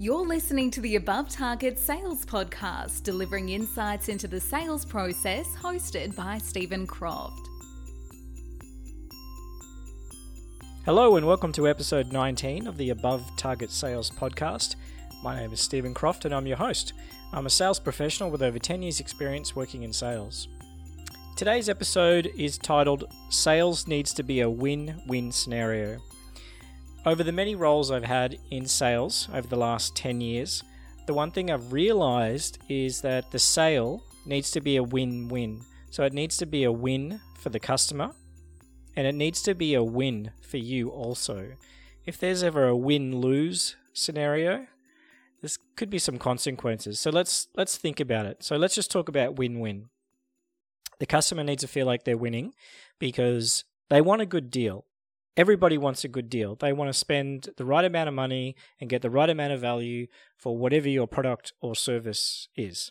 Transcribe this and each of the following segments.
You're listening to the Above Target Sales Podcast, delivering insights into the sales process, hosted by Stephen Croft. Hello, and welcome to episode 19 of the Above Target Sales Podcast. My name is Stephen Croft, and I'm your host. I'm a sales professional with over 10 years' experience working in sales. Today's episode is titled Sales Needs to Be a Win Win Scenario. Over the many roles I've had in sales over the last 10 years, the one thing I've realized is that the sale needs to be a win win. So it needs to be a win for the customer and it needs to be a win for you also. If there's ever a win lose scenario, there could be some consequences. So let's let's think about it. So let's just talk about win win. The customer needs to feel like they're winning because they want a good deal everybody wants a good deal. They want to spend the right amount of money and get the right amount of value for whatever your product or service is.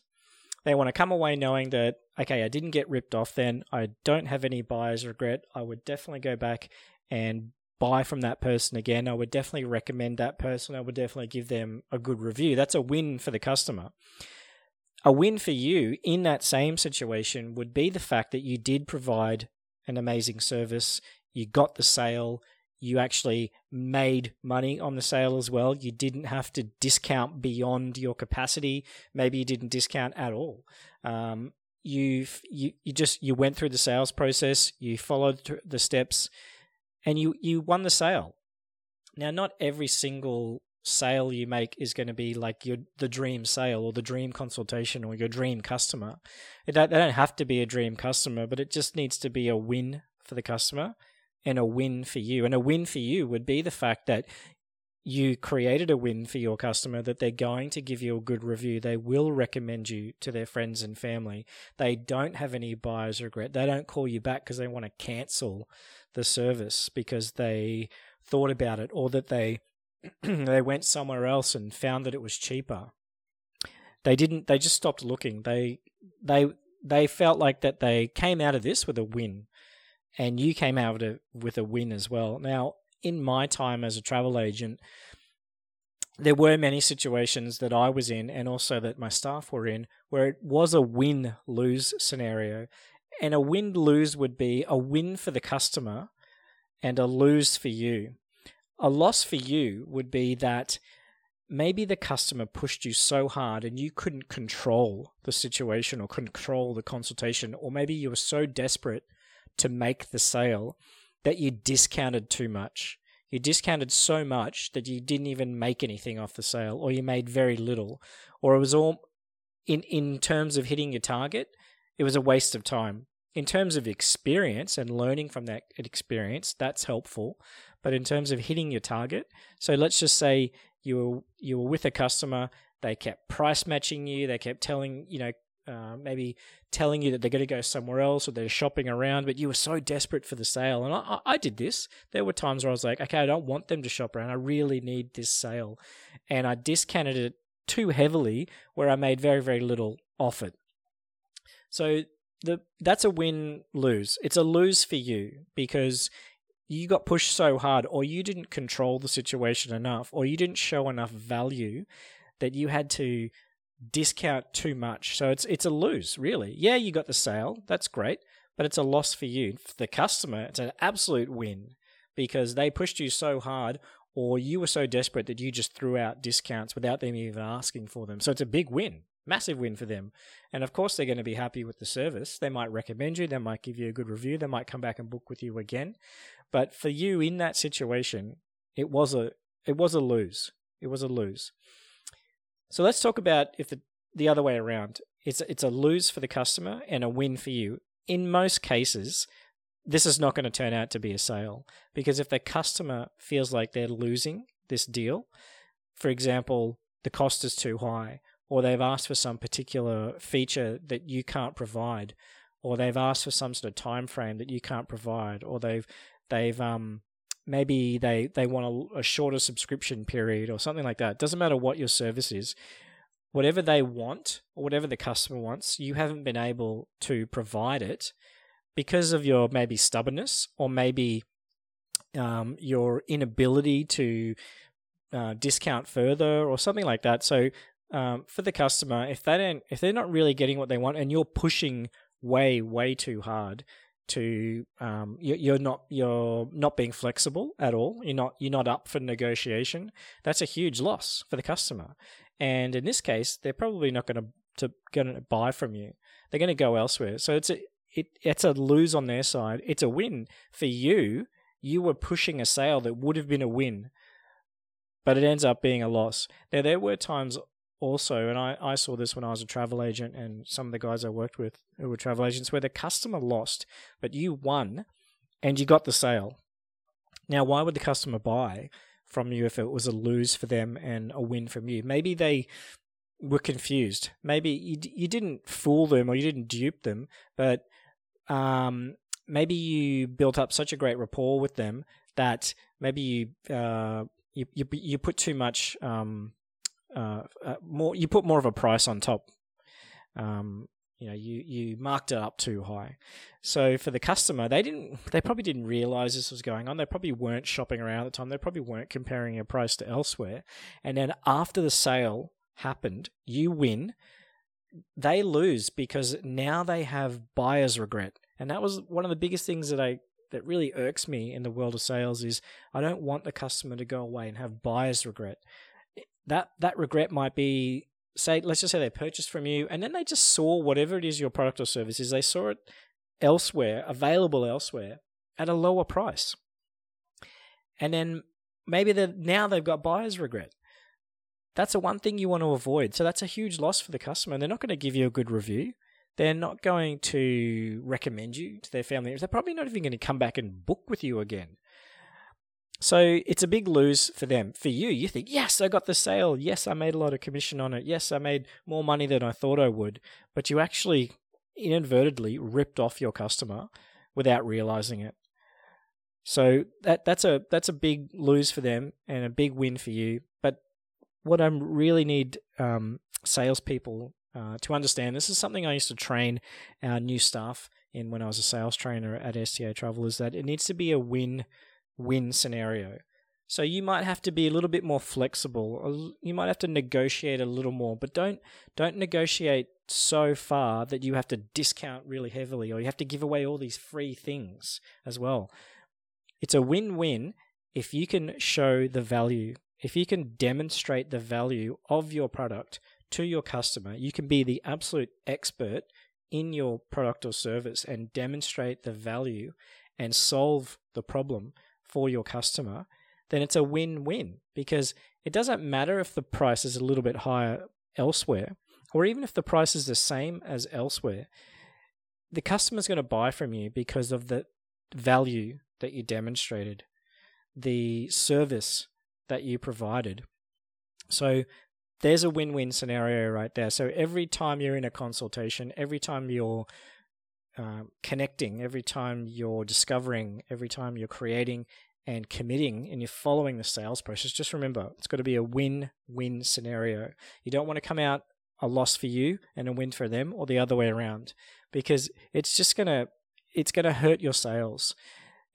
They want to come away knowing that, okay, I didn't get ripped off then. I don't have any buyer's regret. I would definitely go back and buy from that person again. I would definitely recommend that person. I would definitely give them a good review. That's a win for the customer. A win for you in that same situation would be the fact that you did provide an amazing service you got the sale, you actually made money on the sale as well. You didn't have to discount beyond your capacity. Maybe you didn't discount at all. Um, you you you just you went through the sales process. You followed the steps, and you you won the sale. Now, not every single sale you make is going to be like your the dream sale or the dream consultation or your dream customer. They don't have to be a dream customer, but it just needs to be a win for the customer and a win for you. And a win for you would be the fact that you created a win for your customer that they're going to give you a good review. They will recommend you to their friends and family. They don't have any buyer's regret. They don't call you back because they want to cancel the service because they thought about it or that they they went somewhere else and found that it was cheaper. They didn't they just stopped looking. They they they felt like that they came out of this with a win and you came out with a win as well. Now, in my time as a travel agent, there were many situations that I was in and also that my staff were in where it was a win lose scenario. And a win lose would be a win for the customer and a lose for you. A loss for you would be that maybe the customer pushed you so hard and you couldn't control the situation or control the consultation, or maybe you were so desperate to make the sale that you discounted too much. You discounted so much that you didn't even make anything off the sale, or you made very little, or it was all in in terms of hitting your target, it was a waste of time. In terms of experience and learning from that experience, that's helpful. But in terms of hitting your target, so let's just say you were you were with a customer, they kept price matching you, they kept telling you know uh, maybe telling you that they're going to go somewhere else or they're shopping around, but you were so desperate for the sale. And I, I did this. There were times where I was like, okay, I don't want them to shop around. I really need this sale. And I discounted it too heavily where I made very, very little off it. So the that's a win lose. It's a lose for you because you got pushed so hard or you didn't control the situation enough or you didn't show enough value that you had to discount too much. So it's it's a lose, really. Yeah, you got the sale. That's great, but it's a loss for you. For the customer, it's an absolute win because they pushed you so hard or you were so desperate that you just threw out discounts without them even asking for them. So it's a big win. Massive win for them. And of course they're going to be happy with the service. They might recommend you, they might give you a good review, they might come back and book with you again. But for you in that situation, it was a it was a lose. It was a lose. So let's talk about if the, the other way around. It's it's a lose for the customer and a win for you. In most cases, this is not going to turn out to be a sale because if the customer feels like they're losing this deal, for example, the cost is too high, or they've asked for some particular feature that you can't provide, or they've asked for some sort of time frame that you can't provide, or they've they've um maybe they they want a, a, shorter subscription period or something like that. Doesn't matter what your service is. Whatever they want or whatever the customer wants, you haven't been able to provide it because of your maybe stubbornness or maybe um, your inability to uh, discount further or something like that. So um, for the customer, if they don't, if they're not really getting what they want, and you're pushing way, way too hard to, um, you're not, you're not being flexible at all. You're not, you're not up for negotiation. That's a huge loss for the customer. And in this case, they're probably not going to to going to buy from you. They're going to go elsewhere. So it's a it, it's a lose on their side. It's a win for you. You were pushing a sale that would have been a win, but it ends up being a loss. Now there were times also, and I, I saw this when I was a travel agent, and some of the guys I worked with who were travel agents, where the customer lost, but you won, and you got the sale. Now, why would the customer buy from you if it was a lose for them and a win from you? Maybe they were confused. Maybe you you didn't fool them or you didn't dupe them, but um, maybe you built up such a great rapport with them that maybe you uh, you, you, you put too much um, uh, uh, more you put more of a price on top. Um, you know, you you marked it up too high. So for the customer, they didn't they probably didn't realize this was going on. They probably weren't shopping around at the time. They probably weren't comparing a price to elsewhere. And then after the sale, happened, you win, they lose because now they have buyer's regret. And that was one of the biggest things that I that really irks me in the world of sales is I don't want the customer to go away and have buyer's regret. That that regret might be say let's just say they purchased from you and then they just saw whatever it is your product or service is they saw it elsewhere available elsewhere at a lower price and then maybe they now they've got buyer's regret that's the one thing you want to avoid. So that's a huge loss for the customer. They're not going to give you a good review. They're not going to recommend you to their family. They're probably not even going to come back and book with you again. So it's a big lose for them. For you, you think, yes, I got the sale. Yes, I made a lot of commission on it. Yes, I made more money than I thought I would. But you actually inadvertently ripped off your customer without realizing it. So that that's a that's a big lose for them and a big win for you But what I really need um, salespeople uh, to understand this is something I used to train our new staff in when I was a sales trainer at STA Travel is that it needs to be a win win scenario. So you might have to be a little bit more flexible. You might have to negotiate a little more, but don't don't negotiate so far that you have to discount really heavily or you have to give away all these free things as well. It's a win-win if you can show the value if you can demonstrate the value of your product to your customer, you can be the absolute expert in your product or service and demonstrate the value and solve the problem for your customer, then it's a win win because it doesn't matter if the price is a little bit higher elsewhere or even if the price is the same as elsewhere. The customer's going to buy from you because of the value that you demonstrated, the service that you provided. So there's a win win scenario right there. So every time you're in a consultation, every time you're uh, connecting, every time you're discovering, every time you're creating and committing and you're following the sales process, just remember it's got to be a win win scenario. You don't want to come out a loss for you and a win for them or the other way around because it's just going to it's going to hurt your sales.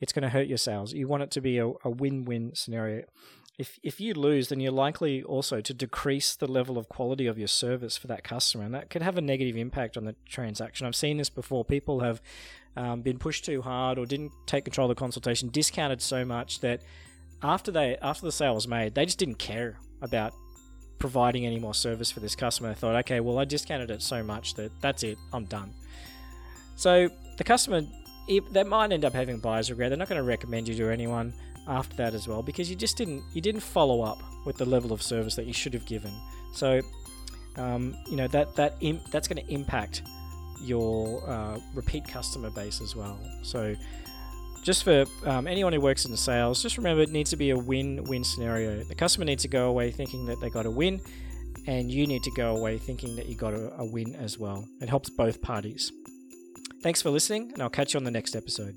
It's going to hurt your sales. You want it to be a, a win-win scenario if if you lose, then you're likely also to decrease the level of quality of your service for that customer, and that could have a negative impact on the transaction. I've seen this before. People have um, been pushed too hard or didn't take control of the consultation, discounted so much that after they after the sale was made, they just didn't care about providing any more service for this customer. They thought, okay, well, I discounted it so much that that's it, I'm done. So the customer, they might end up having buyer's regret. They're not going to recommend you to anyone after that as well because you just didn't you didn't follow up with the level of service that you should have given. So um, you know that that Im- that's going to impact your uh, repeat customer base as well. So just for um, anyone who works in sales, just remember it needs to be a win-win scenario. The customer needs to go away thinking that they got a win, and you need to go away thinking that you got a, a win as well. It helps both parties. Thanks for listening, and I'll catch you on the next episode.